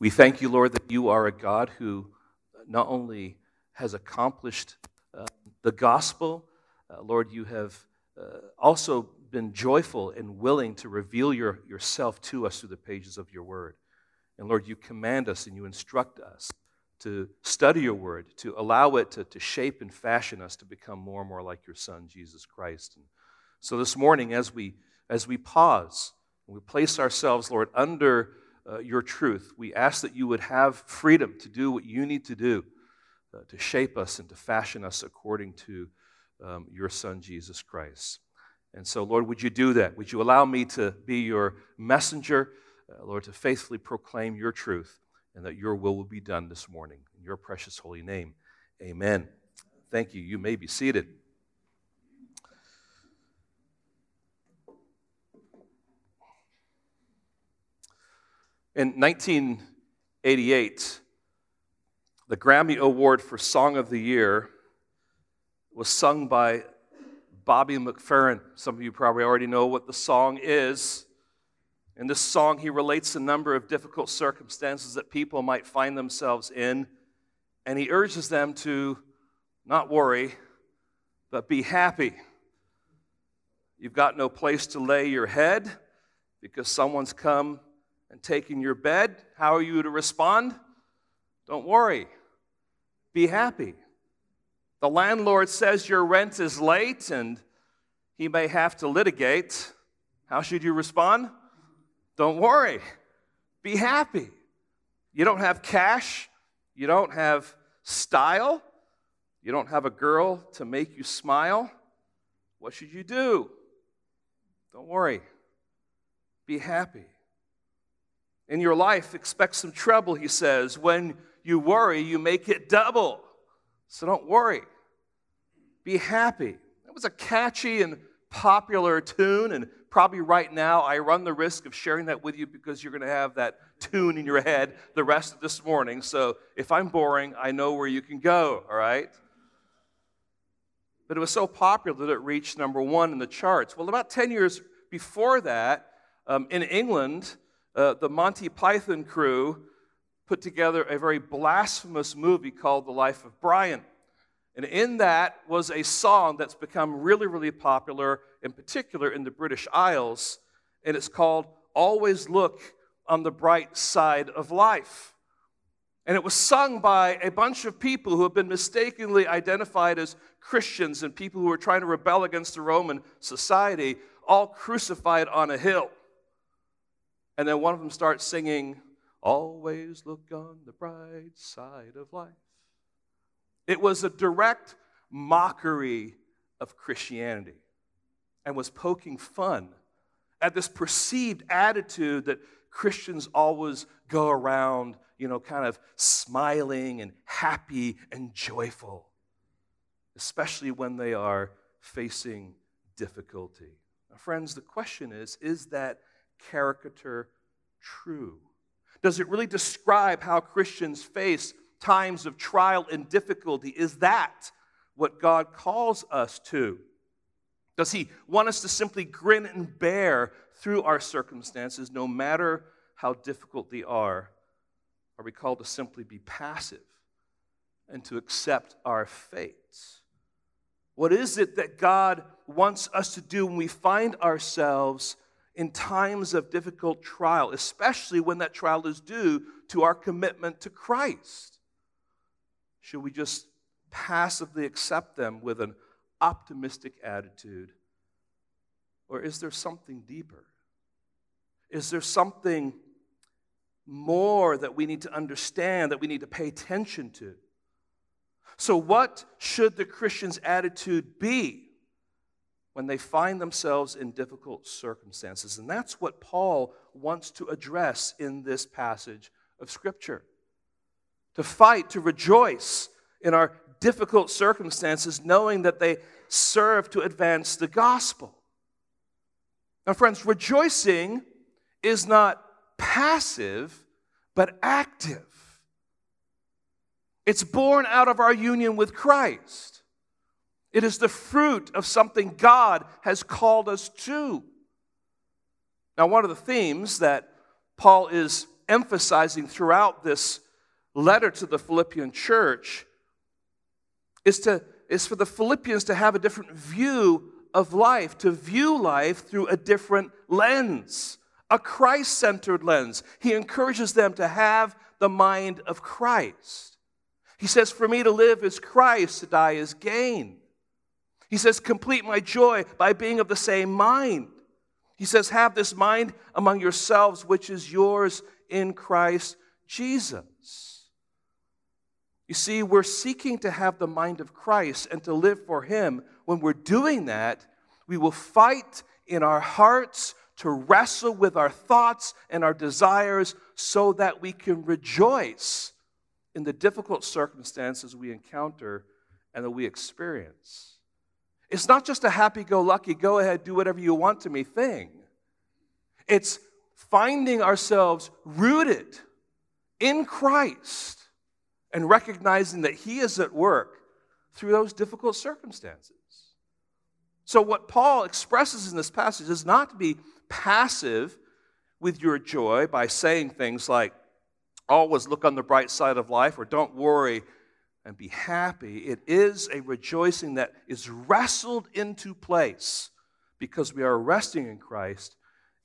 We thank you, Lord, that you are a God who not only has accomplished uh, the gospel, uh, Lord, you have uh, also been joyful and willing to reveal your, yourself to us through the pages of your word. And Lord, you command us and you instruct us to study your word, to allow it to, to shape and fashion us to become more and more like your Son, Jesus Christ. And so this morning, as we, as we pause, we place ourselves, Lord, under uh, your truth, we ask that you would have freedom to do what you need to do uh, to shape us and to fashion us according to um, your Son, Jesus Christ. And so, Lord, would you do that? Would you allow me to be your messenger, uh, Lord, to faithfully proclaim your truth and that your will will be done this morning. In your precious holy name, amen. Thank you. You may be seated. In 1988, the Grammy Award for Song of the Year was sung by Bobby McFerrin. Some of you probably already know what the song is. In this song, he relates a number of difficult circumstances that people might find themselves in, and he urges them to not worry, but be happy. You've got no place to lay your head because someone's come and taken your bed. How are you to respond? Don't worry, be happy. The landlord says your rent is late and he may have to litigate. How should you respond? Don't worry, be happy. You don't have cash, you don't have style, you don't have a girl to make you smile. What should you do? Don't worry, be happy. In your life, expect some trouble, he says. When you worry, you make it double. So don't worry. Be happy. That was a catchy and popular tune, and probably right now I run the risk of sharing that with you because you're going to have that tune in your head the rest of this morning. So if I'm boring, I know where you can go, all right? But it was so popular that it reached number one in the charts. Well, about 10 years before that, um, in England, uh, the Monty Python crew put together a very blasphemous movie called The Life of Brian. And in that was a song that's become really, really popular, in particular in the British Isles, and it's called Always Look on the Bright Side of Life. And it was sung by a bunch of people who have been mistakenly identified as Christians and people who were trying to rebel against the Roman society, all crucified on a hill. And then one of them starts singing, Always look on the bright side of life. It was a direct mockery of Christianity and was poking fun at this perceived attitude that Christians always go around, you know, kind of smiling and happy and joyful, especially when they are facing difficulty. Now, friends, the question is is that caricature true? Does it really describe how Christians face times of trial and difficulty? Is that what God calls us to? Does He want us to simply grin and bear through our circumstances, no matter how difficult they are? Are we called to simply be passive and to accept our fates? What is it that God wants us to do when we find ourselves in times of difficult trial, especially when that trial is due to our commitment to Christ? Should we just passively accept them with an optimistic attitude? Or is there something deeper? Is there something more that we need to understand, that we need to pay attention to? So, what should the Christian's attitude be when they find themselves in difficult circumstances? And that's what Paul wants to address in this passage of Scripture to fight, to rejoice in our difficult circumstances, knowing that they serve to advance the gospel. Now, friends, rejoicing is not passive, but active. It's born out of our union with Christ. It is the fruit of something God has called us to. Now, one of the themes that Paul is emphasizing throughout this letter to the Philippian church is, to, is for the Philippians to have a different view of life, to view life through a different lens, a Christ centered lens. He encourages them to have the mind of Christ. He says, For me to live is Christ, to die is gain. He says, Complete my joy by being of the same mind. He says, Have this mind among yourselves, which is yours in Christ Jesus. You see, we're seeking to have the mind of Christ and to live for Him. When we're doing that, we will fight in our hearts to wrestle with our thoughts and our desires so that we can rejoice in the difficult circumstances we encounter and that we experience. It's not just a happy go lucky, go ahead, do whatever you want to me thing. It's finding ourselves rooted in Christ and recognizing that He is at work through those difficult circumstances. So, what Paul expresses in this passage is not to be passive with your joy by saying things like, always look on the bright side of life or don't worry and be happy. It is a rejoicing that is wrestled into place because we are resting in Christ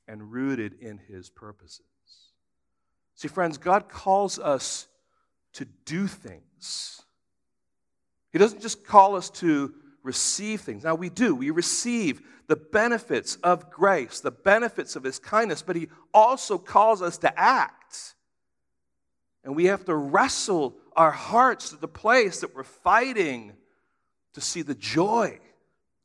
and rooted in his purposes. See, friends, God calls us to do things. He doesn't just call us to receive things. Now, we do. We receive the benefits of grace, the benefits of his kindness, but he also calls us to act. And we have to wrestle our hearts to the place that we're fighting to see the joy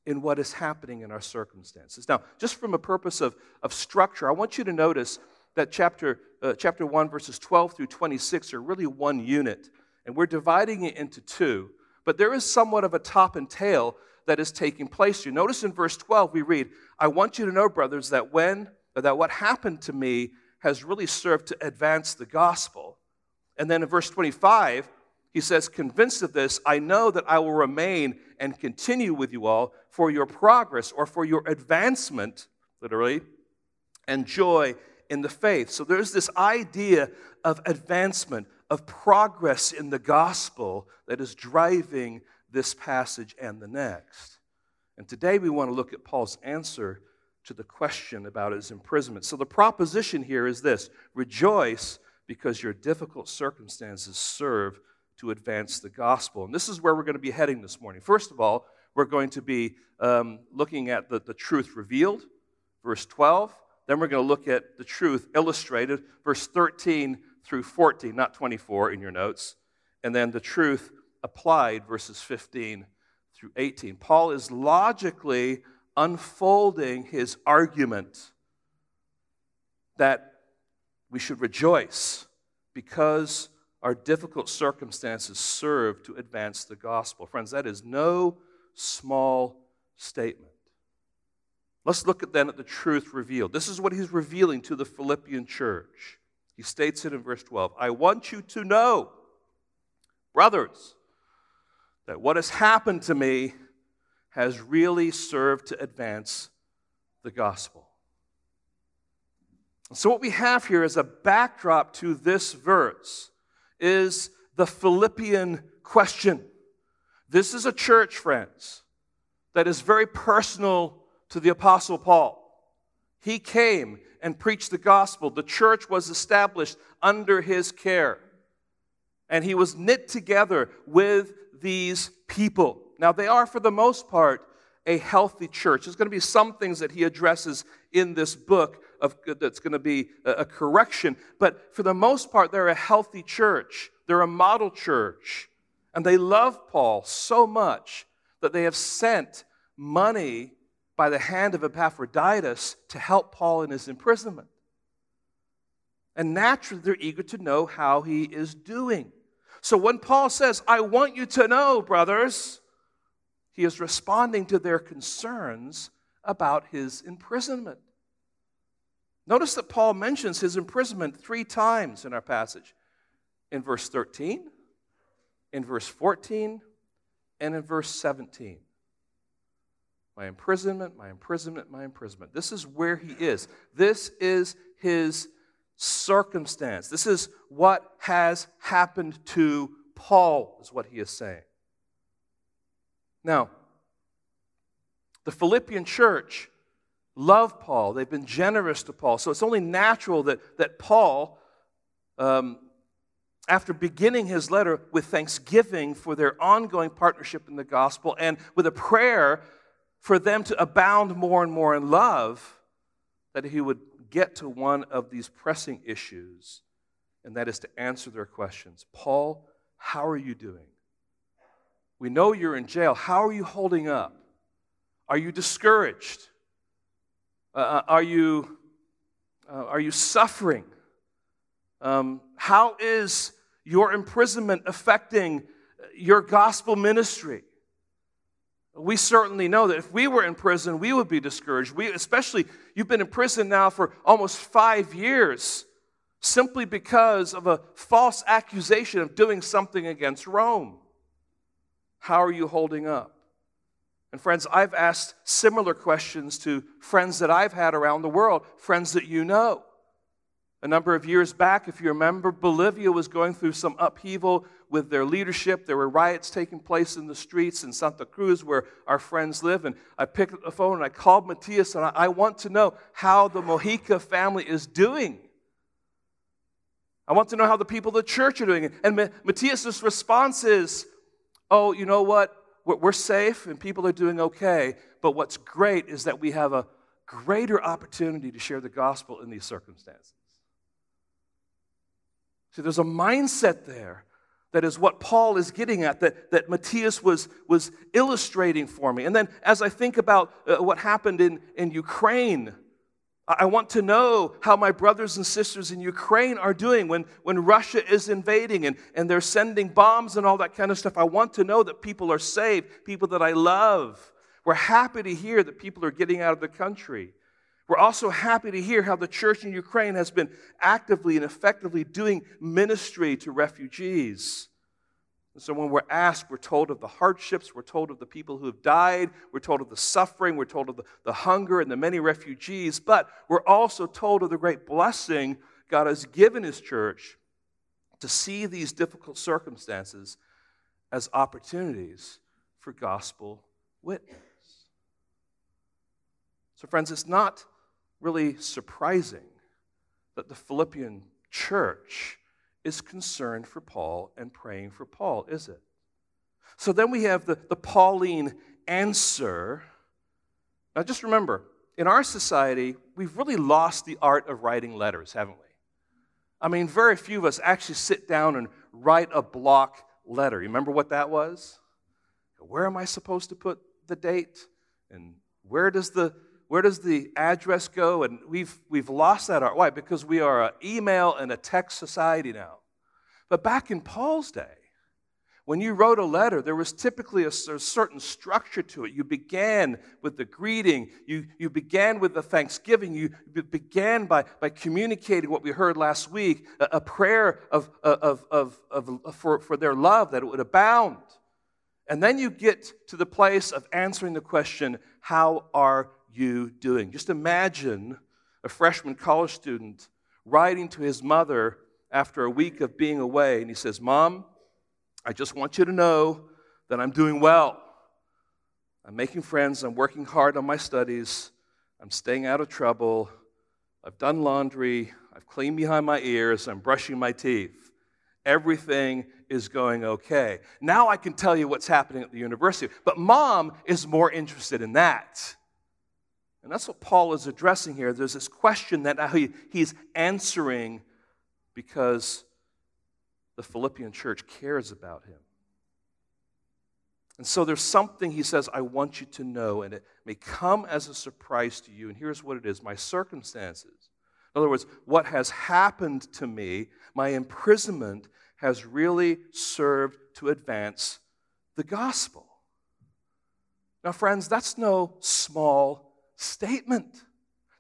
in what is happening in our circumstances. Now, just from a purpose of, of structure, I want you to notice that chapter, uh, chapter 1, verses 12 through 26 are really one unit, and we're dividing it into two. But there is somewhat of a top and tail that is taking place here. Notice in verse 12, we read, I want you to know, brothers, that when that what happened to me has really served to advance the gospel and then in verse 25, he says, Convinced of this, I know that I will remain and continue with you all for your progress or for your advancement, literally, and joy in the faith. So there's this idea of advancement, of progress in the gospel that is driving this passage and the next. And today we want to look at Paul's answer to the question about his imprisonment. So the proposition here is this rejoice because your difficult circumstances serve to advance the gospel. And this is where we're going to be heading this morning. First of all, we're going to be um, looking at the, the truth revealed, verse 12. Then we're going to look at the truth illustrated, verse 13 through 14, not 24 in your notes. And then the truth applied, verses 15 through 18. Paul is logically unfolding his argument that we should rejoice because our difficult circumstances serve to advance the gospel. Friends, that is no small statement. Let's look at then at the truth revealed. This is what he's revealing to the Philippian church. He states it in verse 12 I want you to know, brothers, that what has happened to me has really served to advance the gospel. So, what we have here as a backdrop to this verse is the Philippian question. This is a church, friends, that is very personal to the Apostle Paul. He came and preached the gospel. The church was established under his care. And he was knit together with these people. Now, they are, for the most part, a healthy church. There's going to be some things that he addresses in this book of, that's going to be a, a correction. But for the most part, they're a healthy church. They're a model church. And they love Paul so much that they have sent money by the hand of Epaphroditus to help Paul in his imprisonment. And naturally, they're eager to know how he is doing. So when Paul says, I want you to know, brothers, he is responding to their concerns about his imprisonment. Notice that Paul mentions his imprisonment three times in our passage in verse 13, in verse 14, and in verse 17. My imprisonment, my imprisonment, my imprisonment. This is where he is. This is his circumstance. This is what has happened to Paul, is what he is saying. Now, the Philippian church love Paul. They've been generous to Paul. So it's only natural that, that Paul, um, after beginning his letter with thanksgiving for their ongoing partnership in the gospel and with a prayer for them to abound more and more in love, that he would get to one of these pressing issues, and that is to answer their questions. Paul, how are you doing? We know you're in jail. How are you holding up? Are you discouraged? Uh, uh, are, you, uh, are you suffering? Um, how is your imprisonment affecting your gospel ministry? We certainly know that if we were in prison, we would be discouraged. We, especially, you've been in prison now for almost five years simply because of a false accusation of doing something against Rome. How are you holding up? And friends, I've asked similar questions to friends that I've had around the world, friends that you know. A number of years back, if you remember, Bolivia was going through some upheaval with their leadership. There were riots taking place in the streets in Santa Cruz where our friends live. And I picked up the phone and I called Matias and I, I want to know how the Mojica family is doing. I want to know how the people of the church are doing. And Matias' response is, Oh, you know what? We're safe and people are doing okay, but what's great is that we have a greater opportunity to share the gospel in these circumstances. See, there's a mindset there that is what Paul is getting at, that, that Matthias was, was illustrating for me. And then as I think about uh, what happened in, in Ukraine, I want to know how my brothers and sisters in Ukraine are doing when, when Russia is invading and, and they're sending bombs and all that kind of stuff. I want to know that people are saved, people that I love. We're happy to hear that people are getting out of the country. We're also happy to hear how the church in Ukraine has been actively and effectively doing ministry to refugees. And so when we're asked, we're told of the hardships, we're told of the people who have died, we're told of the suffering, we're told of the, the hunger and the many refugees, but we're also told of the great blessing God has given His church to see these difficult circumstances as opportunities for gospel witness. So, friends, it's not really surprising that the Philippian church is concerned for Paul and praying for Paul, is it? So then we have the, the Pauline answer. Now, just remember, in our society, we've really lost the art of writing letters, haven't we? I mean, very few of us actually sit down and write a block letter. You remember what that was? Where am I supposed to put the date? And where does the where does the address go? And we've, we've lost that art. Why? Because we are an email and a text society now. But back in Paul's day, when you wrote a letter, there was typically a, a, certain structure to it. You began with the greeting, you, you began with the thanksgiving, you began by, by communicating what we heard last week a, a prayer of, of, of, of, for, for their love, that it would abound. And then you get to the place of answering the question, How are you doing? Just imagine a freshman college student writing to his mother after a week of being away, and he says, Mom, I just want you to know that I'm doing well. I'm making friends, I'm working hard on my studies, I'm staying out of trouble, I've done laundry, I've cleaned behind my ears, I'm brushing my teeth. Everything is going okay. Now I can tell you what's happening at the university. But mom is more interested in that. And that's what Paul is addressing here. There's this question that he, he's answering because the Philippian church cares about him. And so there's something he says, I want you to know, and it may come as a surprise to you. And here's what it is my circumstances. In other words, what has happened to me, my imprisonment, has really served to advance the gospel. Now, friends, that's no small statement.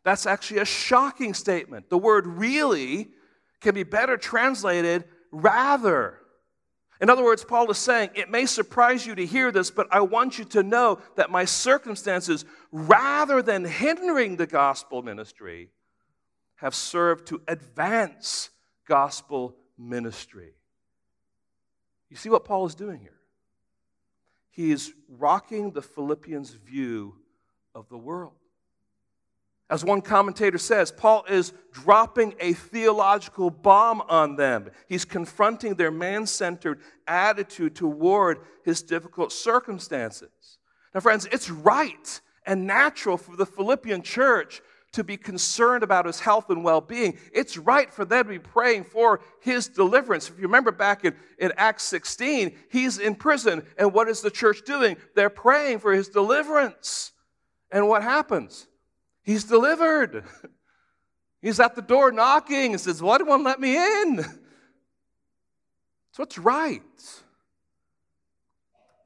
That's actually a shocking statement. The word really can be better translated rather. In other words, Paul is saying, it may surprise you to hear this, but I want you to know that my circumstances, rather than hindering the gospel ministry, have served to advance gospel ministry. You see what Paul is doing here? He is rocking the Philippians' view of the world. As one commentator says, Paul is dropping a theological bomb on them. He's confronting their man centered attitude toward his difficult circumstances. Now, friends, it's right and natural for the Philippian church to be concerned about his health and well being. It's right for them to be praying for his deliverance. If you remember back in, in Acts 16, he's in prison, and what is the church doing? They're praying for his deliverance. And what happens? He's delivered. He's at the door knocking and says, Why do not let me in? It's right.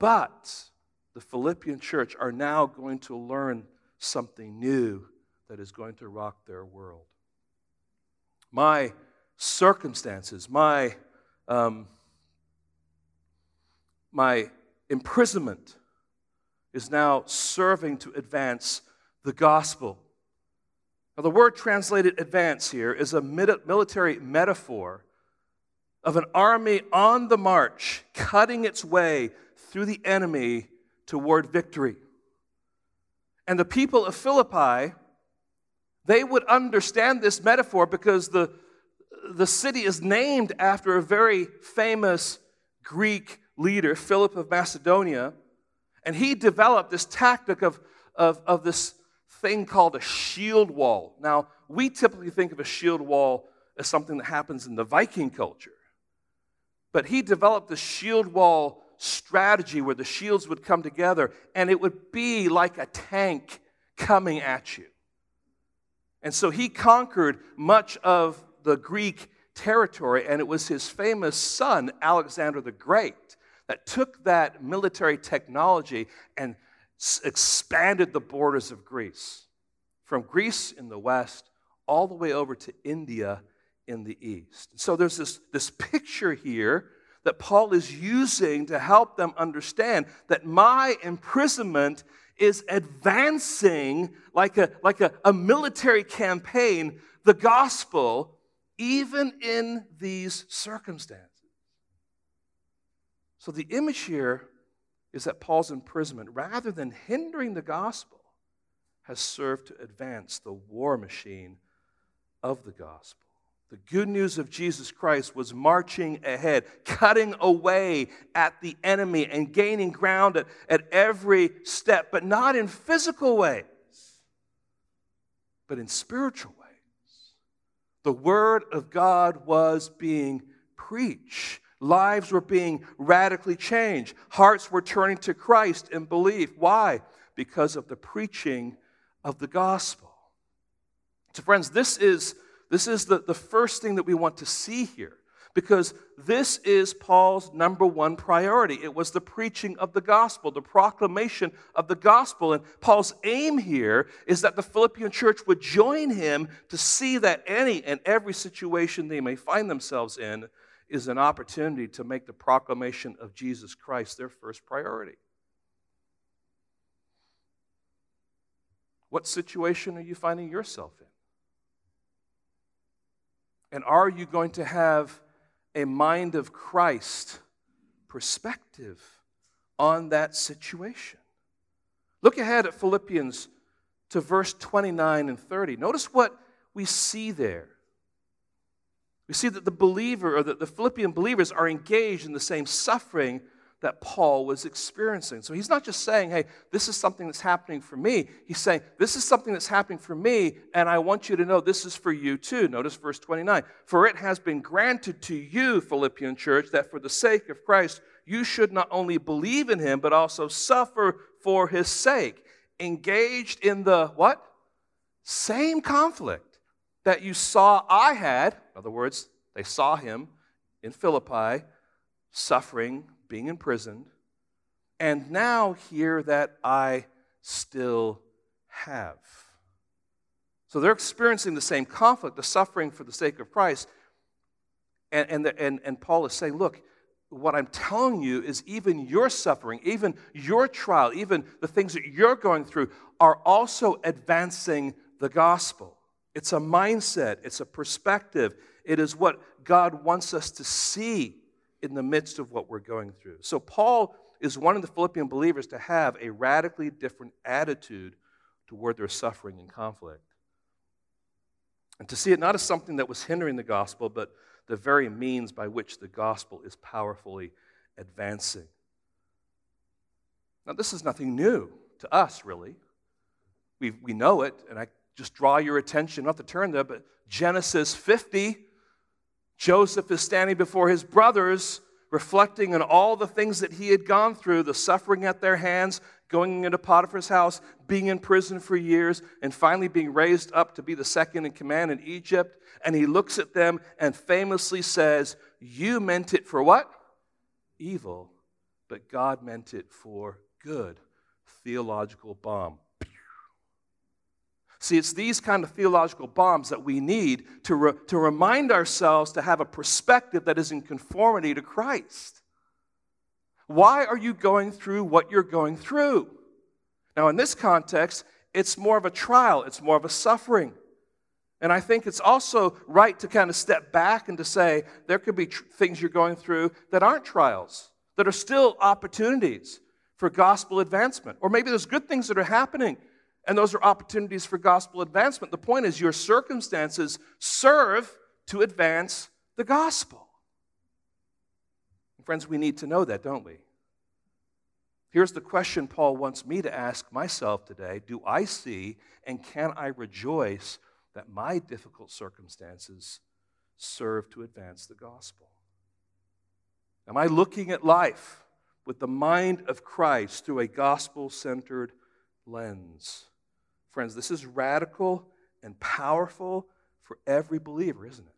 But the Philippian church are now going to learn something new that is going to rock their world. My circumstances, my, um, my imprisonment is now serving to advance the gospel. Now, the word translated advance here is a military metaphor of an army on the march, cutting its way through the enemy toward victory. And the people of Philippi they would understand this metaphor because the, the city is named after a very famous Greek leader, Philip of Macedonia. And he developed this tactic of, of, of this thing called a shield wall. Now, we typically think of a shield wall as something that happens in the Viking culture. But he developed the shield wall strategy where the shields would come together and it would be like a tank coming at you. And so he conquered much of the Greek territory, and it was his famous son, Alexander the Great, that took that military technology and expanded the borders of Greece. From Greece in the west all the way over to India in the east. So there's this, this picture here that Paul is using to help them understand that my imprisonment is advancing like a, like a, a military campaign the gospel even in these circumstances. So the image here is that Paul's imprisonment, rather than hindering the gospel, has served to advance the war machine of the gospel. The good news of Jesus Christ was marching ahead, cutting away at the enemy and gaining ground at, at every step, but not in physical ways, but in spiritual ways. The Word of God was being preached. Lives were being radically changed. Hearts were turning to Christ in belief. Why? Because of the preaching of the gospel. So, friends, this is this is the, the first thing that we want to see here because this is Paul's number one priority. It was the preaching of the gospel, the proclamation of the gospel. And Paul's aim here is that the Philippian church would join him to see that any and every situation they may find themselves in is an opportunity to make the proclamation of Jesus Christ their first priority. What situation are you finding yourself in? And are you going to have a mind of Christ perspective on that situation? Look ahead at Philippians to verse 29 and 30. Notice what we see there. We see that the believer or that the Philippian believers are engaged in the same suffering that Paul was experiencing. So he's not just saying, hey, this is something that's happening for me. He's saying, this is something that's happening for me, and I want you to know this is for you too. Notice verse 29. For it has been granted to you, Philippian church, that for the sake of Christ, you should not only believe in him, but also suffer for his sake. Engaged in the what? Same conflict that you saw I had. In other words, they saw him in Philippi suffering being imprisoned, and now hear that I still have. So they're experiencing the same conflict, the suffering for the sake of Christ. And, and, the, and, and Paul is saying, look, what I'm telling you is even your suffering, even your trial, even the things that you're going through are also advancing the gospel. It's a mindset, it's a perspective. It is what God wants us to see in the midst of what we're going through. So, Paul is one of the Philippian believers to have a radically different attitude toward their suffering and conflict. And to see it not as something that was hindering the gospel, but the very means by which the gospel is powerfully advancing. Now, this is nothing new to us, really. We, we know it, and I just draw your attention, not to turn there, but Genesis 50. Joseph is standing before his brothers, reflecting on all the things that he had gone through the suffering at their hands, going into Potiphar's house, being in prison for years, and finally being raised up to be the second in command in Egypt. And he looks at them and famously says, You meant it for what? Evil, but God meant it for good. Theological bomb. See, it's these kind of theological bombs that we need to, re- to remind ourselves to have a perspective that is in conformity to Christ. Why are you going through what you're going through? Now, in this context, it's more of a trial, it's more of a suffering. And I think it's also right to kind of step back and to say there could be tr- things you're going through that aren't trials, that are still opportunities for gospel advancement. Or maybe there's good things that are happening and those are opportunities for gospel advancement. The point is, your circumstances serve to advance the gospel. Friends, we need to know that, don't we? Here's the question Paul wants me to ask myself today Do I see and can I rejoice that my difficult circumstances serve to advance the gospel? Am I looking at life with the mind of Christ through a gospel centered lens? Friends, this is radical and powerful for every believer, isn't it?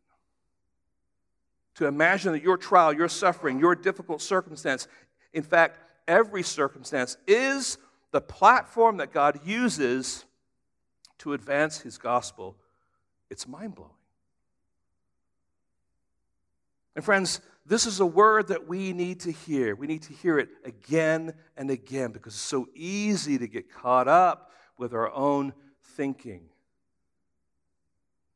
To imagine that your trial, your suffering, your difficult circumstance, in fact, every circumstance is the platform that God uses to advance his gospel, it's mind blowing. And, friends, this is a word that we need to hear. We need to hear it again and again because it's so easy to get caught up with our own thinking.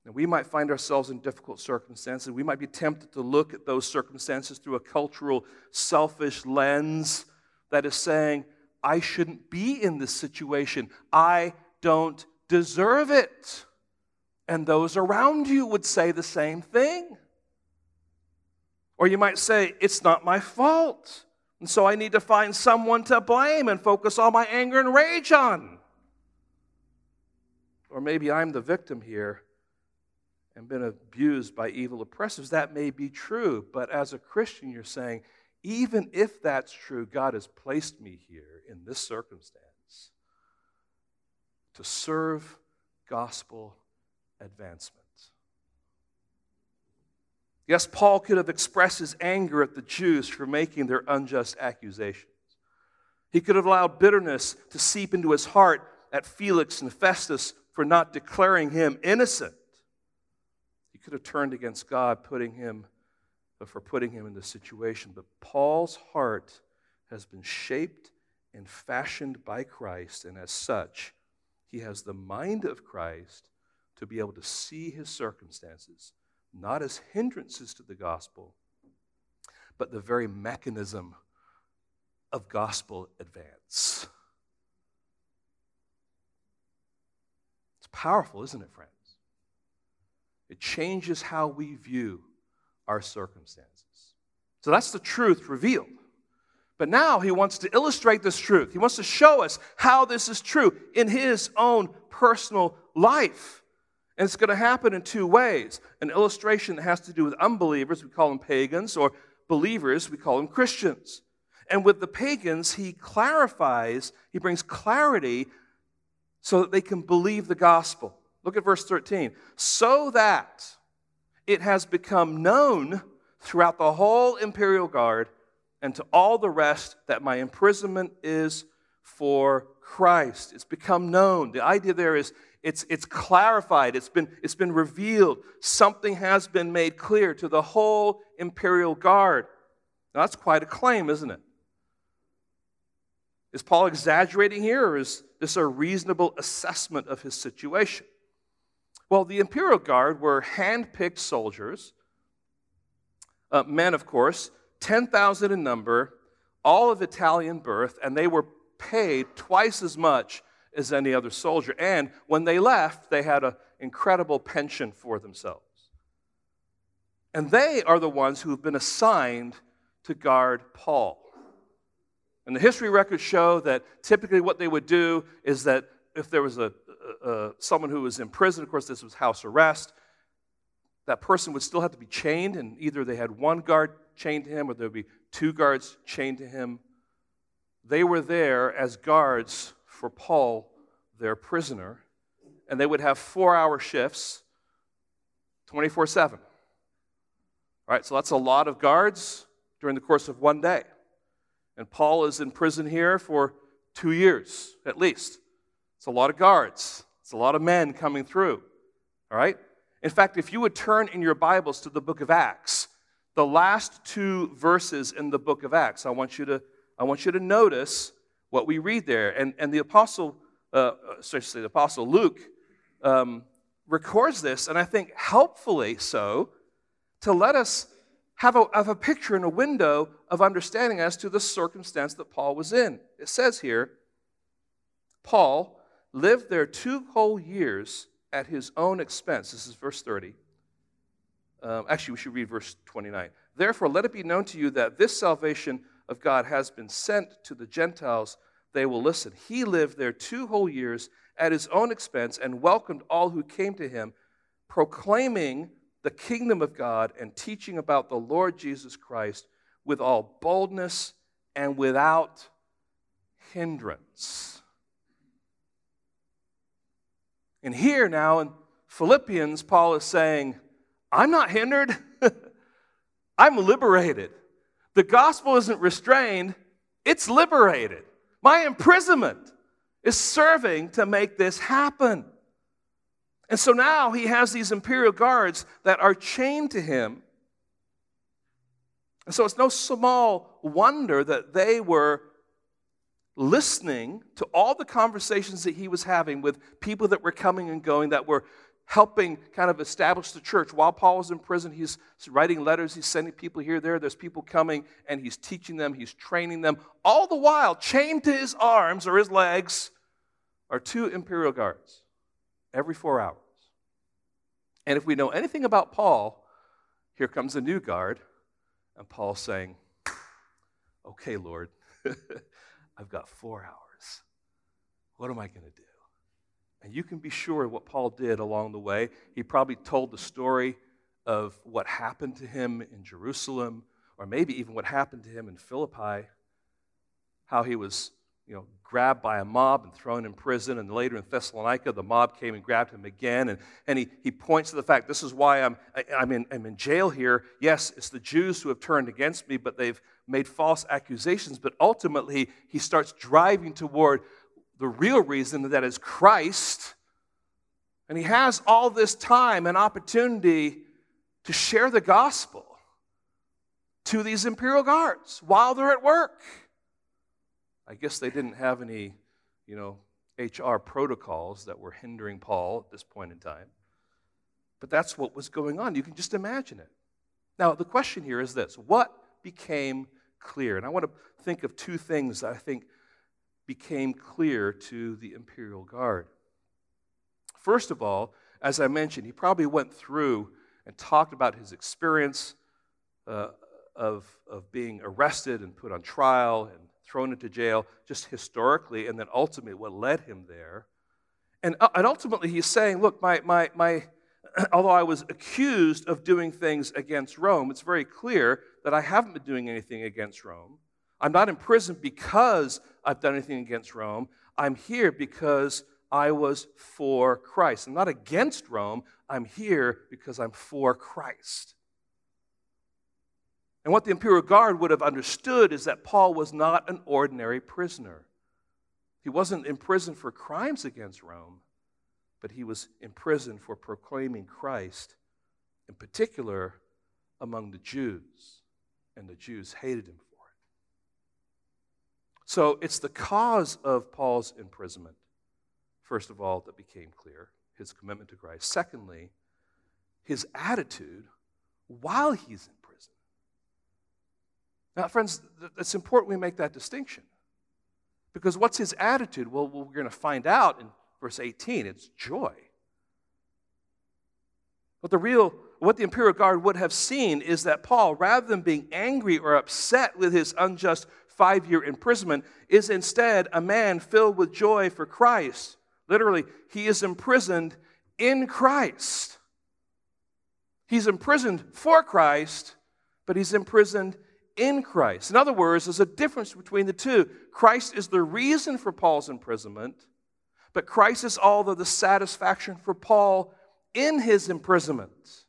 And we might find ourselves in difficult circumstances. We might be tempted to look at those circumstances through a cultural, selfish lens that is saying, I shouldn't be in this situation. I don't deserve it. And those around you would say the same thing. Or you might say, It's not my fault. And so I need to find someone to blame and focus all my anger and rage on. Or maybe I'm the victim here and been abused by evil oppressors. That may be true, but as a Christian, you're saying, even if that's true, God has placed me here in this circumstance to serve gospel advancement. Yes, Paul could have expressed his anger at the Jews for making their unjust accusations. He could have allowed bitterness to seep into his heart at Felix and Festus for not declaring him innocent. He could have turned against God, putting him uh, for putting him in this situation. But Paul's heart has been shaped and fashioned by Christ, and as such, he has the mind of Christ to be able to see his circumstances not as hindrances to the gospel, but the very mechanism of gospel advance. Powerful, isn't it, friends? It changes how we view our circumstances. So that's the truth revealed. But now he wants to illustrate this truth. He wants to show us how this is true in his own personal life. And it's going to happen in two ways an illustration that has to do with unbelievers, we call them pagans, or believers, we call them Christians. And with the pagans, he clarifies, he brings clarity so that they can believe the gospel. Look at verse 13. So that it has become known throughout the whole imperial guard and to all the rest that my imprisonment is for Christ. It's become known. The idea there is it's, it's clarified, it's been, it's been revealed. Something has been made clear to the whole imperial guard. Now, that's quite a claim, isn't it? Is Paul exaggerating here, or is this a reasonable assessment of his situation? Well, the Imperial Guard were hand picked soldiers, uh, men, of course, 10,000 in number, all of Italian birth, and they were paid twice as much as any other soldier. And when they left, they had an incredible pension for themselves. And they are the ones who have been assigned to guard Paul. And the history records show that typically what they would do is that if there was a, a, someone who was in prison, of course, this was house arrest, that person would still have to be chained, and either they had one guard chained to him or there would be two guards chained to him. They were there as guards for Paul, their prisoner, and they would have four hour shifts 24 7. All right, so that's a lot of guards during the course of one day. And Paul is in prison here for two years at least. It's a lot of guards, it's a lot of men coming through. All right? In fact, if you would turn in your Bibles to the book of Acts, the last two verses in the book of Acts, I want you to, I want you to notice what we read there. And, and the apostle, uh, sorry, the apostle Luke um, records this, and I think helpfully so, to let us have a, have a picture and a window of understanding as to the circumstance that Paul was in. It says here, Paul lived there two whole years at his own expense. This is verse 30. Um, actually, we should read verse 29. Therefore, let it be known to you that this salvation of God has been sent to the Gentiles. They will listen. He lived there two whole years at his own expense and welcomed all who came to him, proclaiming the kingdom of God and teaching about the Lord Jesus Christ with all boldness and without hindrance. And here now in Philippians, Paul is saying, I'm not hindered, I'm liberated. The gospel isn't restrained, it's liberated. My imprisonment is serving to make this happen. And so now he has these imperial guards that are chained to him. And so it's no small wonder that they were listening to all the conversations that he was having with people that were coming and going, that were helping kind of establish the church. While Paul was in prison, he's writing letters, he's sending people here, there. There's people coming, and he's teaching them, he's training them. All the while, chained to his arms or his legs are two imperial guards every four hours. And if we know anything about Paul, here comes a new guard, and Paul's saying, Okay, Lord, I've got four hours. What am I going to do? And you can be sure what Paul did along the way. He probably told the story of what happened to him in Jerusalem, or maybe even what happened to him in Philippi, how he was you know, grabbed by a mob and thrown in prison. And later in Thessalonica, the mob came and grabbed him again. And, and he, he points to the fact this is why I'm, I, I'm, in, I'm in jail here. Yes, it's the Jews who have turned against me, but they've made false accusations. But ultimately, he starts driving toward the real reason that is Christ. And he has all this time and opportunity to share the gospel to these imperial guards while they're at work. I guess they didn't have any, you know, HR protocols that were hindering Paul at this point in time. But that's what was going on. You can just imagine it. Now, the question here is this what became clear? And I want to think of two things that I think became clear to the imperial guard. First of all, as I mentioned, he probably went through and talked about his experience uh, of, of being arrested and put on trial and thrown into jail just historically, and then ultimately what led him there. And, uh, and ultimately, he's saying, look, my, my, my, although I was accused of doing things against Rome, it's very clear that I haven't been doing anything against Rome. I'm not in prison because I've done anything against Rome. I'm here because I was for Christ. I'm not against Rome. I'm here because I'm for Christ. And what the imperial guard would have understood is that Paul was not an ordinary prisoner. He wasn't in prison for crimes against Rome, but he was in prison for proclaiming Christ, in particular among the Jews. And the Jews hated him for it. So it's the cause of Paul's imprisonment, first of all, that became clear his commitment to Christ. Secondly, his attitude while he's in. Now, friends, it's important we make that distinction. Because what's his attitude? Well, we're going to find out in verse 18. It's joy. But the real, what the imperial guard would have seen is that Paul, rather than being angry or upset with his unjust five year imprisonment, is instead a man filled with joy for Christ. Literally, he is imprisoned in Christ. He's imprisoned for Christ, but he's imprisoned in Christ. In other words, there's a difference between the two. Christ is the reason for Paul's imprisonment, but Christ is all the satisfaction for Paul in his imprisonment.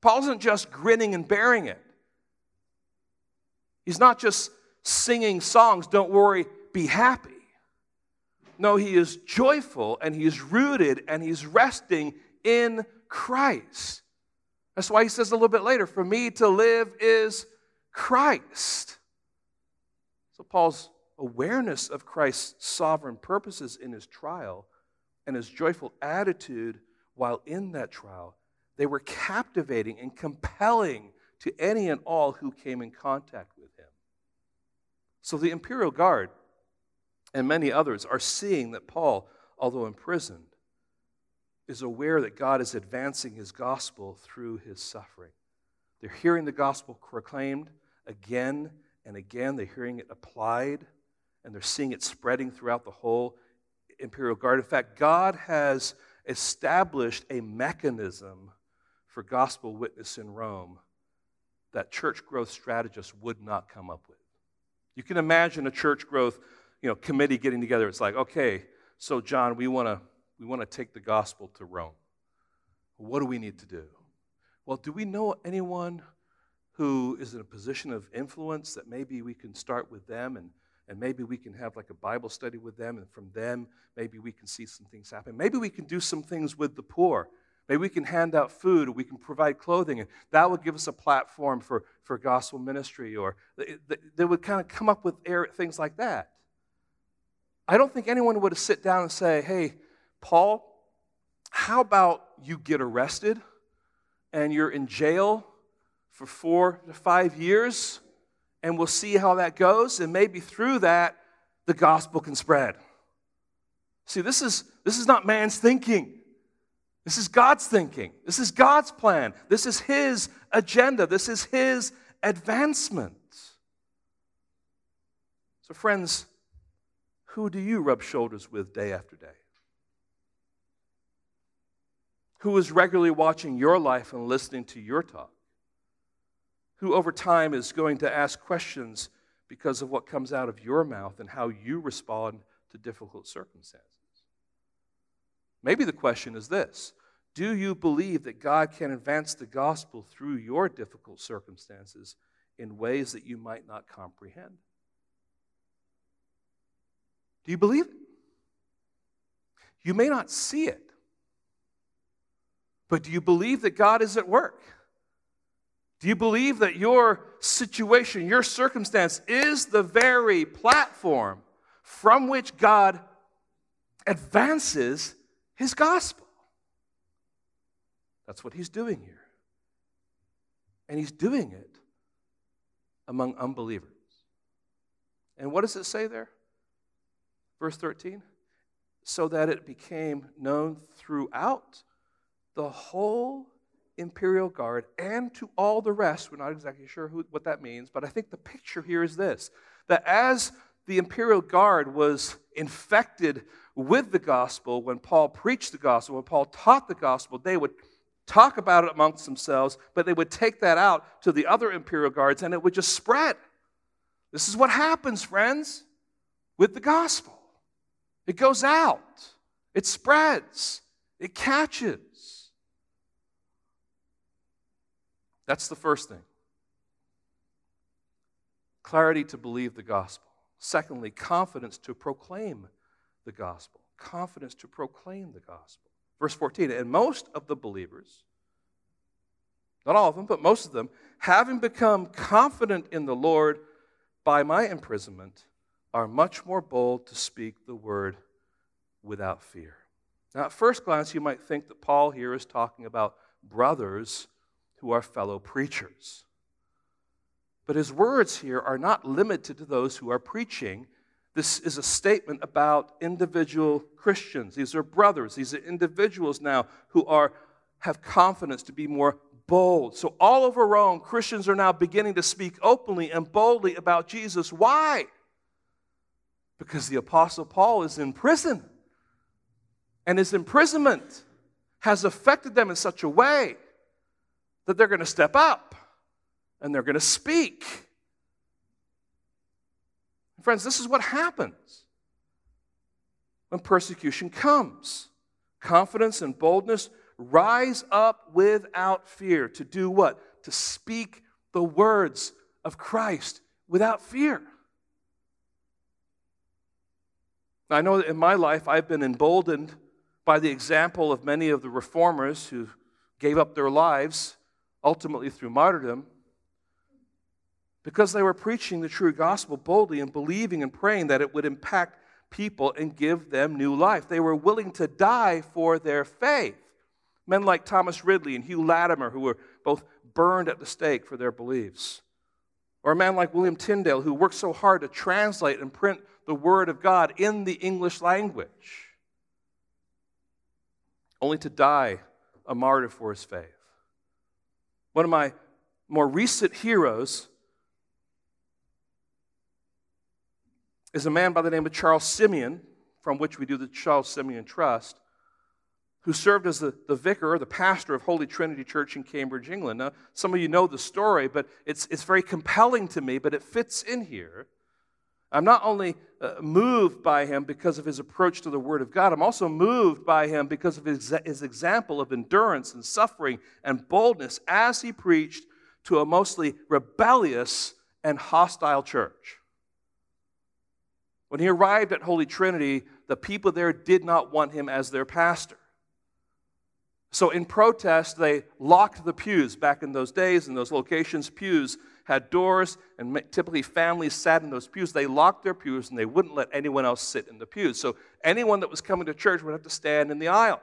Paul isn't just grinning and bearing it. He's not just singing songs, don't worry, be happy. No, he is joyful and he's rooted and he's resting in Christ. That's why he says a little bit later, for me to live is Christ. So Paul's awareness of Christ's sovereign purposes in his trial and his joyful attitude while in that trial, they were captivating and compelling to any and all who came in contact with him. So the imperial guard and many others are seeing that Paul, although imprisoned, is aware that God is advancing his gospel through his suffering. They're hearing the gospel proclaimed again and again. They're hearing it applied, and they're seeing it spreading throughout the whole imperial guard. In fact, God has established a mechanism for gospel witness in Rome that church growth strategists would not come up with. You can imagine a church growth you know, committee getting together. It's like, okay, so John, we want to we want to take the gospel to Rome. What do we need to do? Well, do we know anyone who is in a position of influence that maybe we can start with them and, and maybe we can have like a Bible study with them and from them maybe we can see some things happen. Maybe we can do some things with the poor. Maybe we can hand out food or we can provide clothing and that would give us a platform for, for gospel ministry or they would kind of come up with things like that. I don't think anyone would sit down and say, hey, Paul, how about you get arrested and you're in jail for four to five years, and we'll see how that goes, and maybe through that, the gospel can spread. See, this is, this is not man's thinking. This is God's thinking. This is God's plan. This is His agenda. This is His advancement. So, friends, who do you rub shoulders with day after day? Who is regularly watching your life and listening to your talk? Who over time is going to ask questions because of what comes out of your mouth and how you respond to difficult circumstances? Maybe the question is this Do you believe that God can advance the gospel through your difficult circumstances in ways that you might not comprehend? Do you believe it? You may not see it, but do you believe that God is at work? Do you believe that your situation, your circumstance is the very platform from which God advances his gospel? That's what he's doing here. And he's doing it among unbelievers. And what does it say there? Verse 13, so that it became known throughout the whole imperial guard and to all the rest. We're not exactly sure who, what that means, but I think the picture here is this that as the imperial guard was infected with the gospel, when Paul preached the gospel, when Paul taught the gospel, they would talk about it amongst themselves, but they would take that out to the other imperial guards and it would just spread. This is what happens, friends, with the gospel. It goes out, it spreads, it catches. That's the first thing. Clarity to believe the gospel. Secondly, confidence to proclaim the gospel. Confidence to proclaim the gospel. Verse 14, and most of the believers, not all of them, but most of them, having become confident in the Lord by my imprisonment, are much more bold to speak the word without fear. Now, at first glance, you might think that Paul here is talking about brothers who are fellow preachers. But his words here are not limited to those who are preaching. This is a statement about individual Christians. These are brothers. These are individuals now who are, have confidence to be more bold. So, all over Rome, Christians are now beginning to speak openly and boldly about Jesus. Why? Because the Apostle Paul is in prison. And his imprisonment has affected them in such a way that they're going to step up and they're going to speak. Friends, this is what happens when persecution comes. Confidence and boldness rise up without fear to do what? To speak the words of Christ without fear. I know that in my life I've been emboldened by the example of many of the reformers who gave up their lives, ultimately through martyrdom, because they were preaching the true gospel boldly and believing and praying that it would impact people and give them new life. They were willing to die for their faith. Men like Thomas Ridley and Hugh Latimer, who were both burned at the stake for their beliefs. Or a man like William Tyndale, who worked so hard to translate and print the Word of God in the English language only to die a martyr for his faith. One of my more recent heroes is a man by the name of Charles Simeon, from which we do the Charles Simeon Trust, who served as the, the vicar the pastor of Holy Trinity Church in Cambridge, England. Now, some of you know the story, but it's, it's very compelling to me, but it fits in here. I'm not only uh, moved by him because of his approach to the Word of God, I'm also moved by him because of his, his example of endurance and suffering and boldness as he preached to a mostly rebellious and hostile church. When he arrived at Holy Trinity, the people there did not want him as their pastor. So, in protest, they locked the pews back in those days, in those locations. Pews had doors, and typically families sat in those pews. They locked their pews and they wouldn't let anyone else sit in the pews. So, anyone that was coming to church would have to stand in the aisle.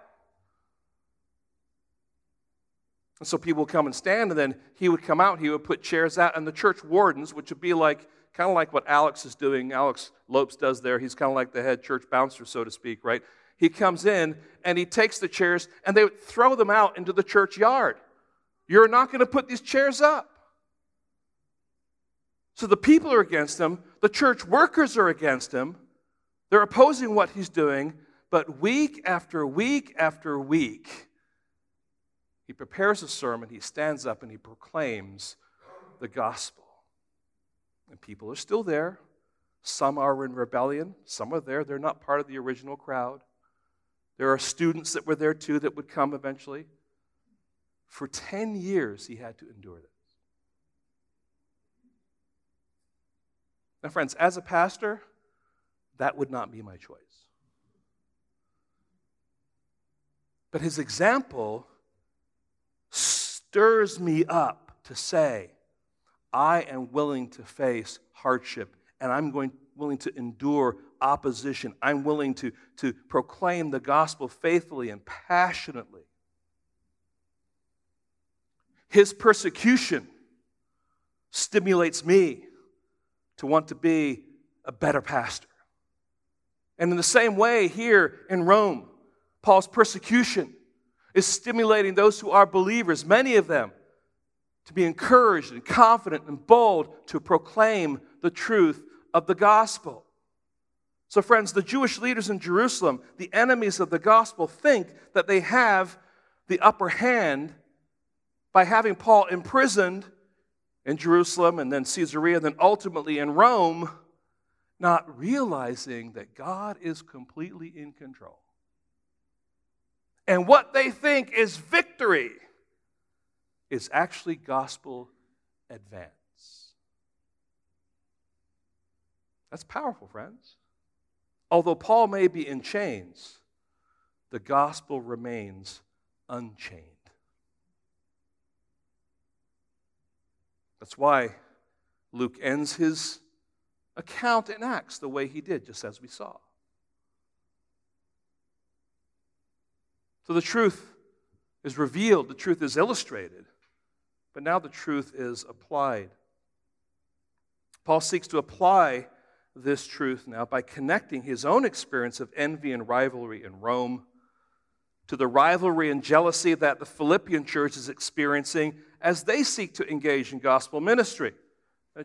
And so, people would come and stand, and then he would come out, he would put chairs out, and the church wardens, which would be like kind of like what Alex is doing, Alex Lopes does there. He's kind of like the head church bouncer, so to speak, right? he comes in and he takes the chairs and they would throw them out into the church yard. You're not going to put these chairs up. So the people are against him, the church workers are against him. They're opposing what he's doing, but week after week after week, he prepares a sermon, he stands up and he proclaims the gospel. And people are still there. Some are in rebellion, some are there. They're not part of the original crowd. There are students that were there too that would come eventually. For 10 years, he had to endure this. Now, friends, as a pastor, that would not be my choice. But his example stirs me up to say, I am willing to face hardship and I'm going willing to endure opposition. I'm willing to, to proclaim the gospel faithfully and passionately. His persecution stimulates me to want to be a better pastor. And in the same way, here in Rome, Paul's persecution is stimulating those who are believers, many of them, to be encouraged and confident and bold to proclaim the truth of the gospel. So, friends, the Jewish leaders in Jerusalem, the enemies of the gospel, think that they have the upper hand by having Paul imprisoned in Jerusalem and then Caesarea, and then ultimately in Rome, not realizing that God is completely in control. And what they think is victory is actually gospel advance. That's powerful, friends. Although Paul may be in chains, the gospel remains unchained. That's why Luke ends his account in Acts the way he did, just as we saw. So the truth is revealed, the truth is illustrated, but now the truth is applied. Paul seeks to apply this truth now by connecting his own experience of envy and rivalry in Rome to the rivalry and jealousy that the Philippian church is experiencing as they seek to engage in gospel ministry.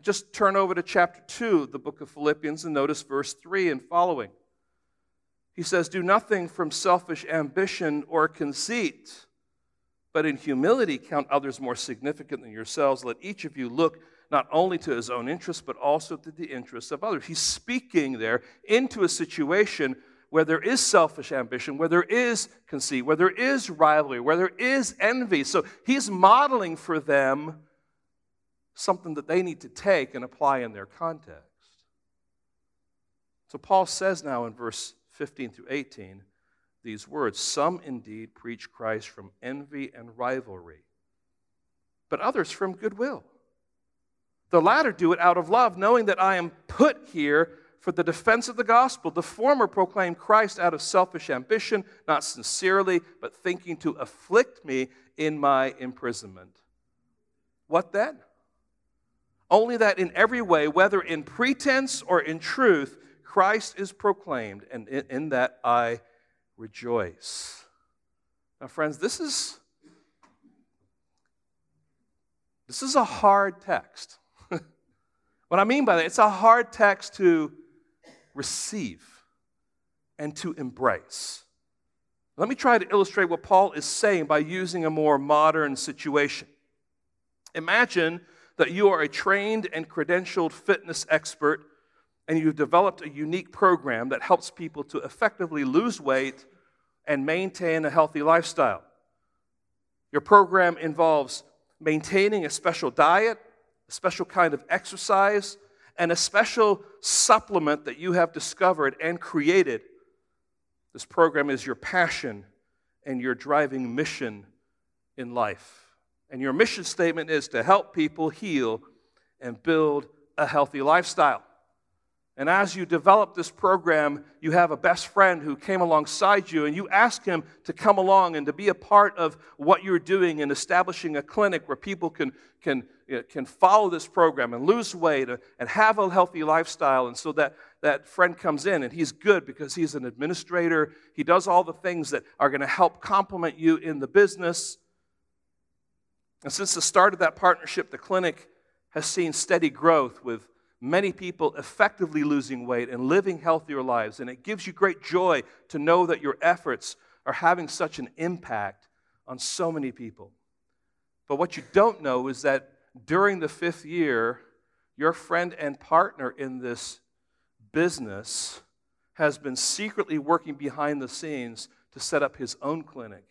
Just turn over to chapter 2, of the book of Philippians, and notice verse 3 and following. He says, Do nothing from selfish ambition or conceit, but in humility count others more significant than yourselves. Let each of you look not only to his own interests, but also to the interests of others. He's speaking there into a situation where there is selfish ambition, where there is conceit, where there is rivalry, where there is envy. So he's modeling for them something that they need to take and apply in their context. So Paul says now in verse 15 through 18 these words Some indeed preach Christ from envy and rivalry, but others from goodwill. The latter do it out of love, knowing that I am put here for the defense of the gospel. The former proclaimed Christ out of selfish ambition, not sincerely, but thinking to afflict me in my imprisonment. What then? Only that in every way, whether in pretense or in truth, Christ is proclaimed, and in that I rejoice. Now, friends, this is this is a hard text. what I mean by that, it's a hard text to receive and to embrace. Let me try to illustrate what Paul is saying by using a more modern situation. Imagine that you are a trained and credentialed fitness expert and you've developed a unique program that helps people to effectively lose weight and maintain a healthy lifestyle. Your program involves maintaining a special diet, a special kind of exercise, and a special supplement that you have discovered and created. This program is your passion and your driving mission in life. And your mission statement is to help people heal and build a healthy lifestyle. And as you develop this program, you have a best friend who came alongside you, and you ask him to come along and to be a part of what you're doing in establishing a clinic where people can, can, Uh, can follow this program and lose weight uh, and have a healthy lifestyle. And so that, that friend comes in, and he's good because he's an administrator. He does all the things that are going to help complement you in the business. And since the start of that partnership, the clinic has seen steady growth with many people effectively losing weight and living healthier lives. And it gives you great joy to know that your efforts are having such an impact on so many people. But what you don't know is that during the fifth year, your friend and partner in this business has been secretly working behind the scenes to set up his own clinic.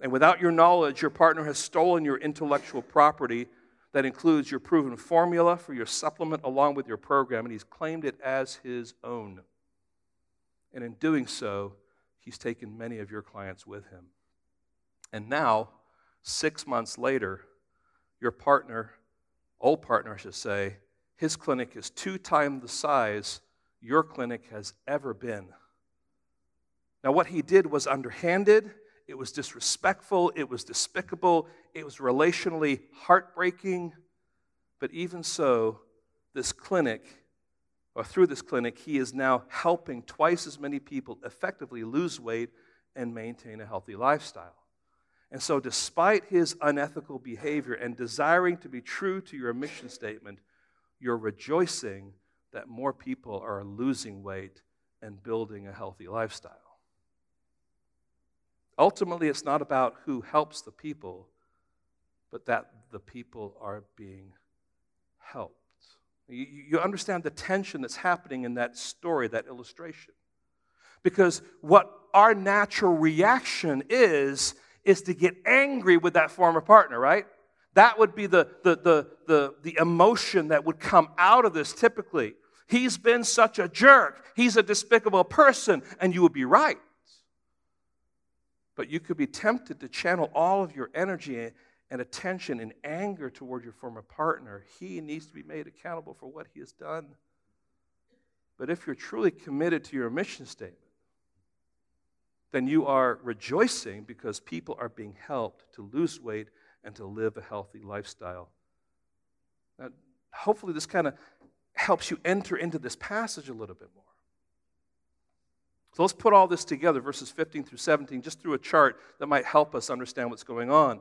And without your knowledge, your partner has stolen your intellectual property that includes your proven formula for your supplement along with your program, and he's claimed it as his own. And in doing so, he's taken many of your clients with him. And now, six months later, your partner, old partner, I should say, his clinic is two times the size your clinic has ever been. Now, what he did was underhanded it was disrespectful, it was despicable, it was relationally heartbreaking. But even so, this clinic, or through this clinic, he is now helping twice as many people effectively lose weight and maintain a healthy lifestyle. And so, despite his unethical behavior and desiring to be true to your mission statement, you're rejoicing that more people are losing weight and building a healthy lifestyle. Ultimately, it's not about who helps the people, but that the people are being helped. You, you understand the tension that's happening in that story, that illustration. Because what our natural reaction is, is to get angry with that former partner, right? That would be the, the, the, the, the emotion that would come out of this typically. He's been such a jerk. He's a despicable person. And you would be right. But you could be tempted to channel all of your energy and attention and anger toward your former partner. He needs to be made accountable for what he has done. But if you're truly committed to your mission statement, then you are rejoicing because people are being helped to lose weight and to live a healthy lifestyle. Now, hopefully, this kind of helps you enter into this passage a little bit more. So let's put all this together, verses 15 through 17, just through a chart that might help us understand what's going on.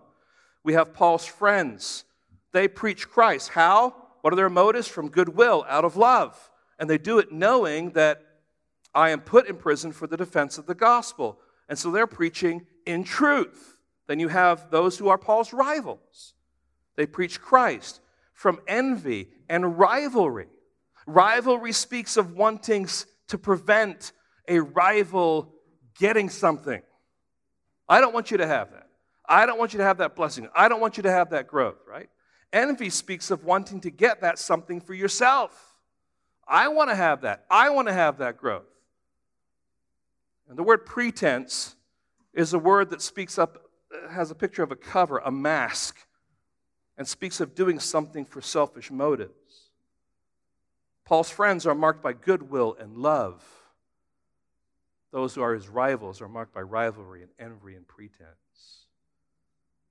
We have Paul's friends. They preach Christ. How? What are their motives? From goodwill, out of love. And they do it knowing that I am put in prison for the defense of the gospel. And so they're preaching in truth. Then you have those who are Paul's rivals. They preach Christ from envy and rivalry. Rivalry speaks of wanting to prevent a rival getting something. I don't want you to have that. I don't want you to have that blessing. I don't want you to have that growth, right? Envy speaks of wanting to get that something for yourself. I want to have that. I want to have that growth. And the word pretense is a word that speaks up, has a picture of a cover, a mask, and speaks of doing something for selfish motives. Paul's friends are marked by goodwill and love. Those who are his rivals are marked by rivalry and envy and pretense.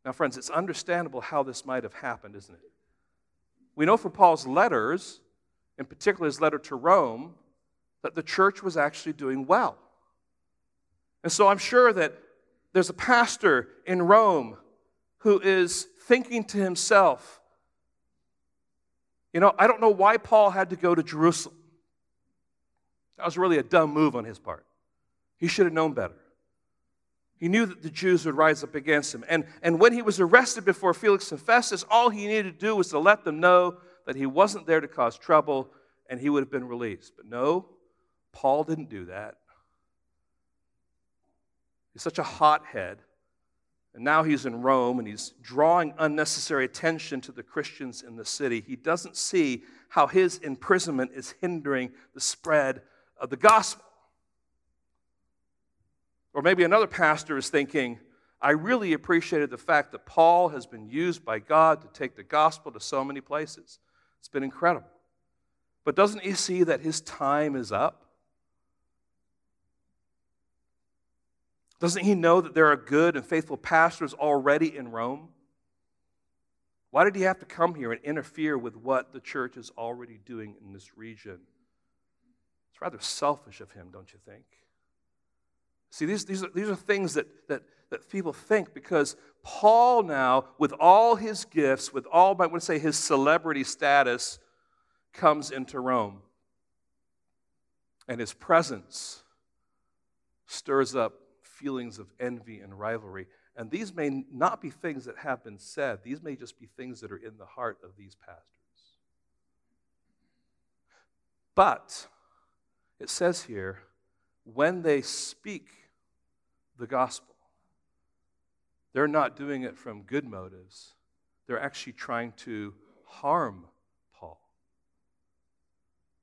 Now, friends, it's understandable how this might have happened, isn't it? We know from Paul's letters, in particular his letter to Rome, that the church was actually doing well. And so I'm sure that there's a pastor in Rome who is thinking to himself, you know, I don't know why Paul had to go to Jerusalem. That was really a dumb move on his part. He should have known better. He knew that the Jews would rise up against him. And, and when he was arrested before Felix and Festus, all he needed to do was to let them know that he wasn't there to cause trouble and he would have been released. But no, Paul didn't do that. He's such a hothead. And now he's in Rome and he's drawing unnecessary attention to the Christians in the city. He doesn't see how his imprisonment is hindering the spread of the gospel. Or maybe another pastor is thinking, I really appreciated the fact that Paul has been used by God to take the gospel to so many places. It's been incredible. But doesn't he see that his time is up? Doesn't he know that there are good and faithful pastors already in Rome? Why did he have to come here and interfere with what the church is already doing in this region? It's rather selfish of him, don't you think? See, these, these, are, these are things that, that, that people think because Paul now, with all his gifts, with all, I want to say, his celebrity status, comes into Rome. And his presence stirs up feelings of envy and rivalry. And these may not be things that have been said, these may just be things that are in the heart of these pastors. But it says here, when they speak the gospel, they're not doing it from good motives. They're actually trying to harm Paul.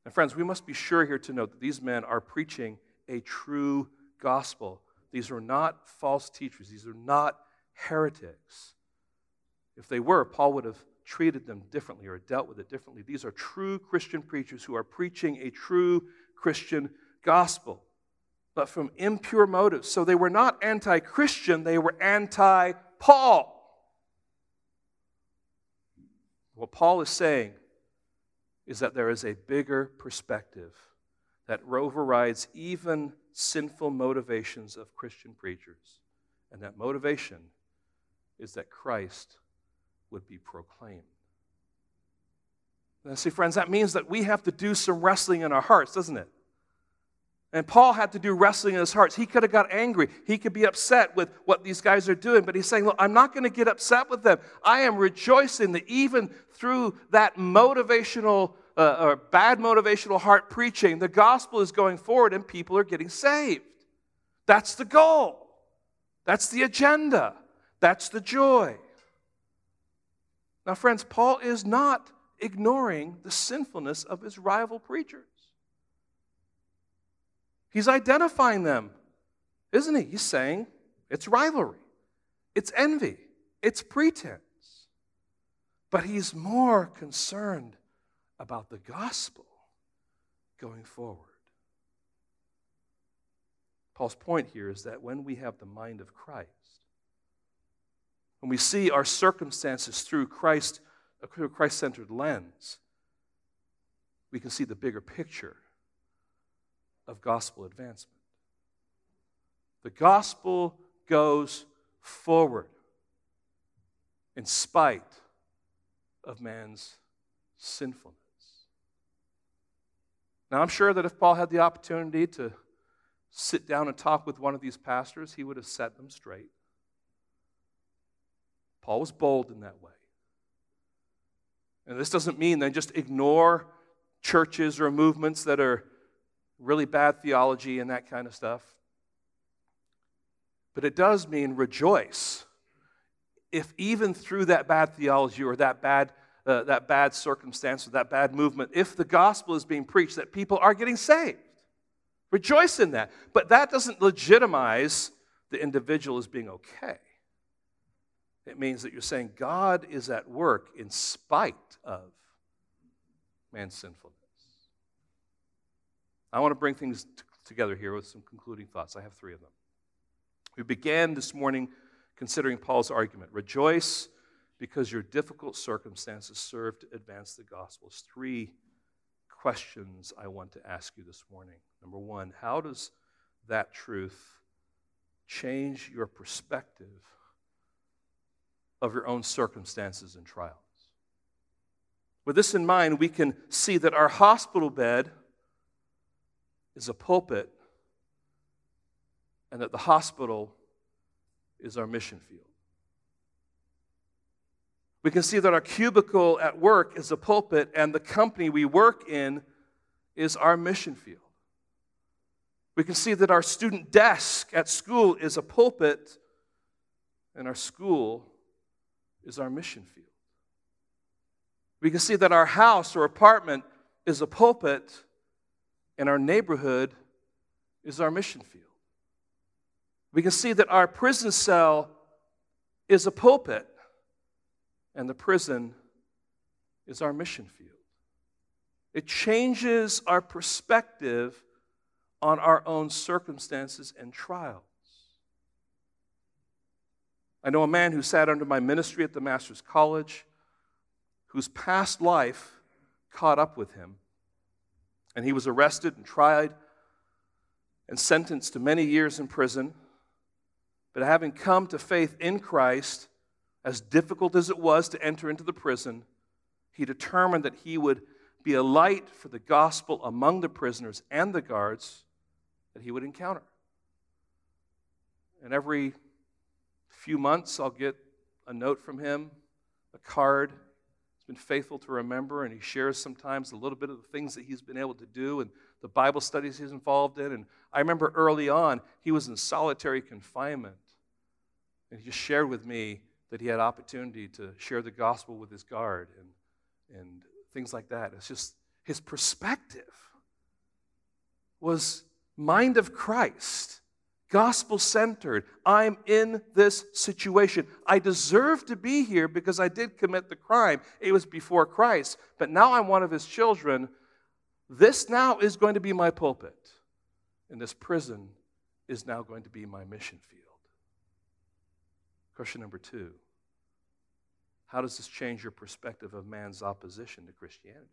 And friends, we must be sure here to note that these men are preaching a true gospel these are not false teachers, these are not heretics. If they were, Paul would have treated them differently or dealt with it differently. These are true Christian preachers who are preaching a true Christian gospel, but from impure motives. So they were not anti Christian, they were anti Paul. What Paul is saying is that there is a bigger perspective that overrides even sinful motivations of Christian preachers. And that motivation is that Christ would be proclaimed. Now, see, friends, that means that we have to do some wrestling in our hearts, doesn't it? And Paul had to do wrestling in his hearts. He could have got angry. He could be upset with what these guys are doing, but he's saying, Look, I'm not going to get upset with them. I am rejoicing that even through that motivational uh, or bad motivational heart preaching, the gospel is going forward and people are getting saved. That's the goal. That's the agenda. That's the joy. Now, friends, Paul is not ignoring the sinfulness of his rival preachers. He's identifying them, isn't he? He's saying it's rivalry, it's envy, it's pretense. But he's more concerned about the gospel going forward. Paul's point here is that when we have the mind of Christ, when we see our circumstances through Christ, uh, a Christ centered lens, we can see the bigger picture of gospel advancement. The gospel goes forward in spite of man's sinfulness. Now, I'm sure that if Paul had the opportunity to sit down and talk with one of these pastors, he would have set them straight. Paul was bold in that way. And this doesn't mean they just ignore churches or movements that are really bad theology and that kind of stuff. But it does mean rejoice. If even through that bad theology or that bad, uh, that bad circumstance or that bad movement, if the gospel is being preached, that people are getting saved, rejoice in that. But that doesn't legitimize the individual as being okay. It means that you're saying God is at work in spite of man's sinfulness. I want to bring things t- together here with some concluding thoughts. I have three of them. We began this morning considering Paul's argument rejoice because your difficult circumstances serve to advance the gospel. Three questions I want to ask you this morning. Number one, how does that truth change your perspective of your own circumstances and trials? With this in mind, we can see that our hospital bed is a pulpit and that the hospital is our mission field. We can see that our cubicle at work is a pulpit, and the company we work in is our mission field. We can see that our student desk at school is a pulpit, and our school is our mission field. We can see that our house or apartment is a pulpit, and our neighborhood is our mission field. We can see that our prison cell is a pulpit, and the prison is our mission field. It changes our perspective on our own circumstances and trials. I know a man who sat under my ministry at the Master's College whose past life caught up with him. And he was arrested and tried and sentenced to many years in prison. But having come to faith in Christ, as difficult as it was to enter into the prison, he determined that he would be a light for the gospel among the prisoners and the guards that he would encounter. And every few months, I'll get a note from him, a card. He's been faithful to remember, and he shares sometimes a little bit of the things that he's been able to do and the Bible studies he's involved in. And I remember early on, he was in solitary confinement. And he just shared with me that he had opportunity to share the gospel with his guard and, and things like that. It's just his perspective was mind of Christ, gospel centered. I'm in this situation. I deserve to be here because I did commit the crime. It was before Christ, but now I'm one of his children. This now is going to be my pulpit, and this prison is now going to be my mission field. Question number two How does this change your perspective of man's opposition to Christianity?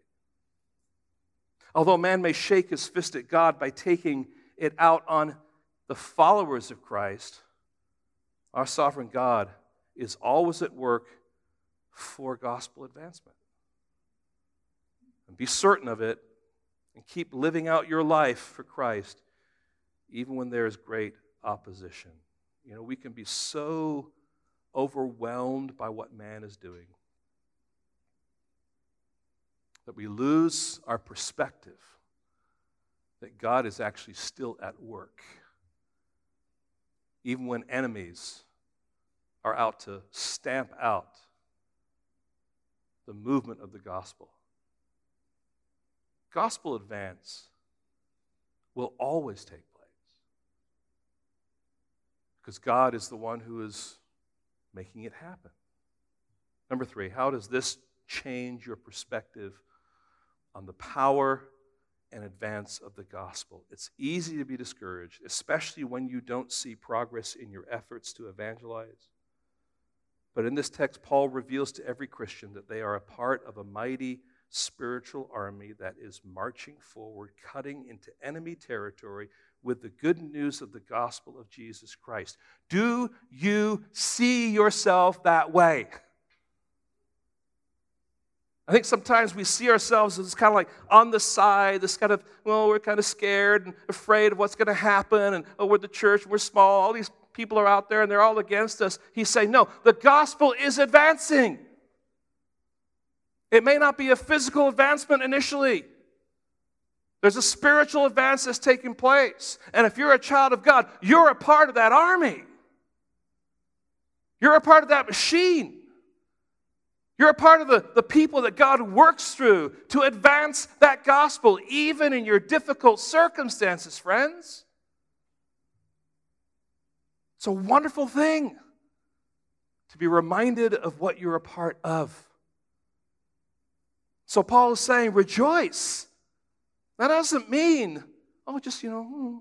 Although man may shake his fist at God by taking it out on the followers of Christ, our sovereign God is always at work for gospel advancement. And be certain of it and keep living out your life for Christ, even when there is great opposition. You know, we can be so overwhelmed by what man is doing that we lose our perspective that God is actually still at work, even when enemies are out to stamp out the movement of the gospel. Gospel advance will always take place because God is the one who is making it happen. Number three, how does this change your perspective on the power and advance of the gospel. It's easy to be discouraged, especially when you don't see progress in your efforts to evangelize. But in this text, Paul reveals to every Christian that they are a part of a mighty spiritual army that is marching forward, cutting into enemy territory with the good news of the gospel of Jesus Christ. Do you see yourself that way? I think sometimes we see ourselves as kind of like on the side, this kind of, well, we're kind of scared and afraid of what's going to happen, and oh, we're the church, we're small, all these people are out there and they're all against us. He's saying, no, the gospel is advancing. It may not be a physical advancement initially. There's a spiritual advance that's taking place. And if you're a child of God, you're a part of that army. You're a part of that machine. You're a part of the, the people that God works through to advance that gospel, even in your difficult circumstances, friends. It's a wonderful thing to be reminded of what you're a part of. So Paul is saying, rejoice. That doesn't mean, oh, just, you know, hmm,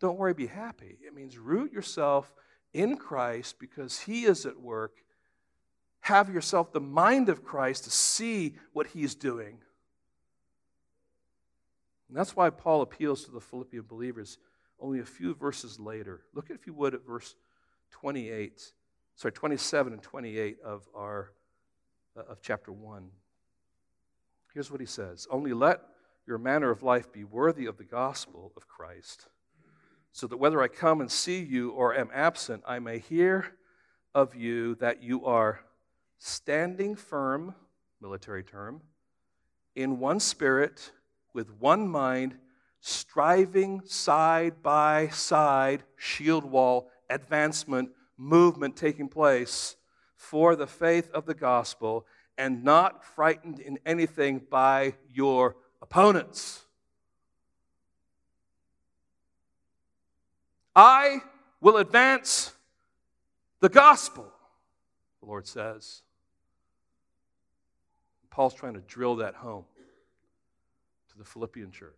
don't worry, be happy. It means root yourself in Christ because he is at work have yourself the mind of Christ to see what he's doing. And that's why Paul appeals to the Philippian believers only a few verses later. Look, if you would, at verse 28, sorry, 27 and 28 of our uh, of chapter 1. Here's what he says Only let your manner of life be worthy of the gospel of Christ, so that whether I come and see you or am absent, I may hear of you that you are standing firm, military term, in one spirit, with one mind, striving side by side, shield wall, advancement, movement taking place for the faith of the gospel, and not frightened in anything by your opponents. I will advance the gospel, the Lord says. Paul's trying to drill that home to the Philippian church.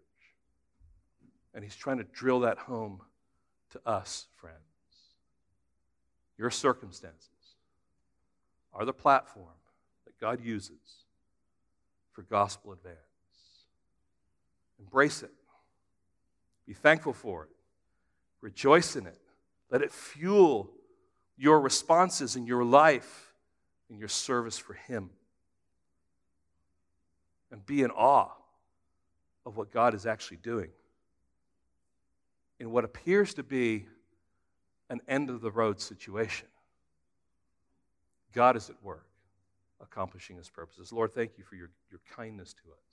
And he's trying to drill that home to us, friends. Your circumstances are the platform that God uses for gospel advance. Embrace it. Be thankful for it. Rejoice in it. Let it fuel your responses in your life, in your service for Him and be in awe of what God is actually doing in what appears to be an end of the road situation. God is at work accomplishing his purposes. Lord, thank you for your, your kindness to us.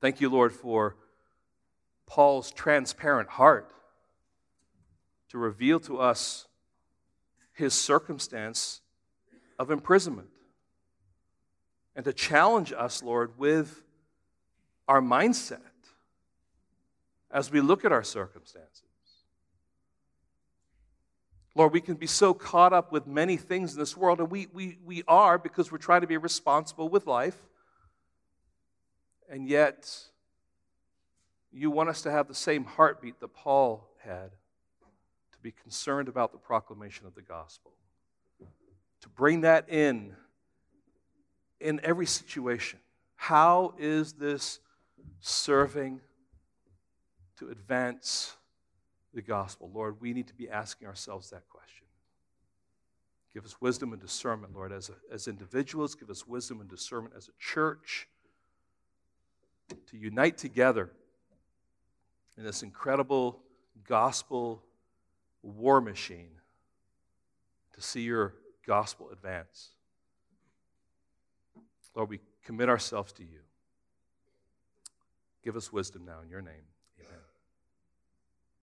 Thank you, Lord, for Paul's transparent heart to reveal to us his circumstance of imprisonment and to challenge us, Lord, with our mindset as we look at our circumstances. Lord, we can be so caught up with many things in this world, and we, we, we are because we're trying to be responsible with life. And yet, you want us to have the same heartbeat that Paul had to be concerned about the proclamation of the gospel, to bring that in in every situation. How is this serving to advance the gospel? Lord, we need to be asking ourselves that question. Give us wisdom and discernment, Lord, as, a, as individuals. Give us wisdom and discernment as a church to unite together in this incredible gospel war machine to see your gospel advance. Lord, we commit ourselves to you. Give us wisdom now in your name.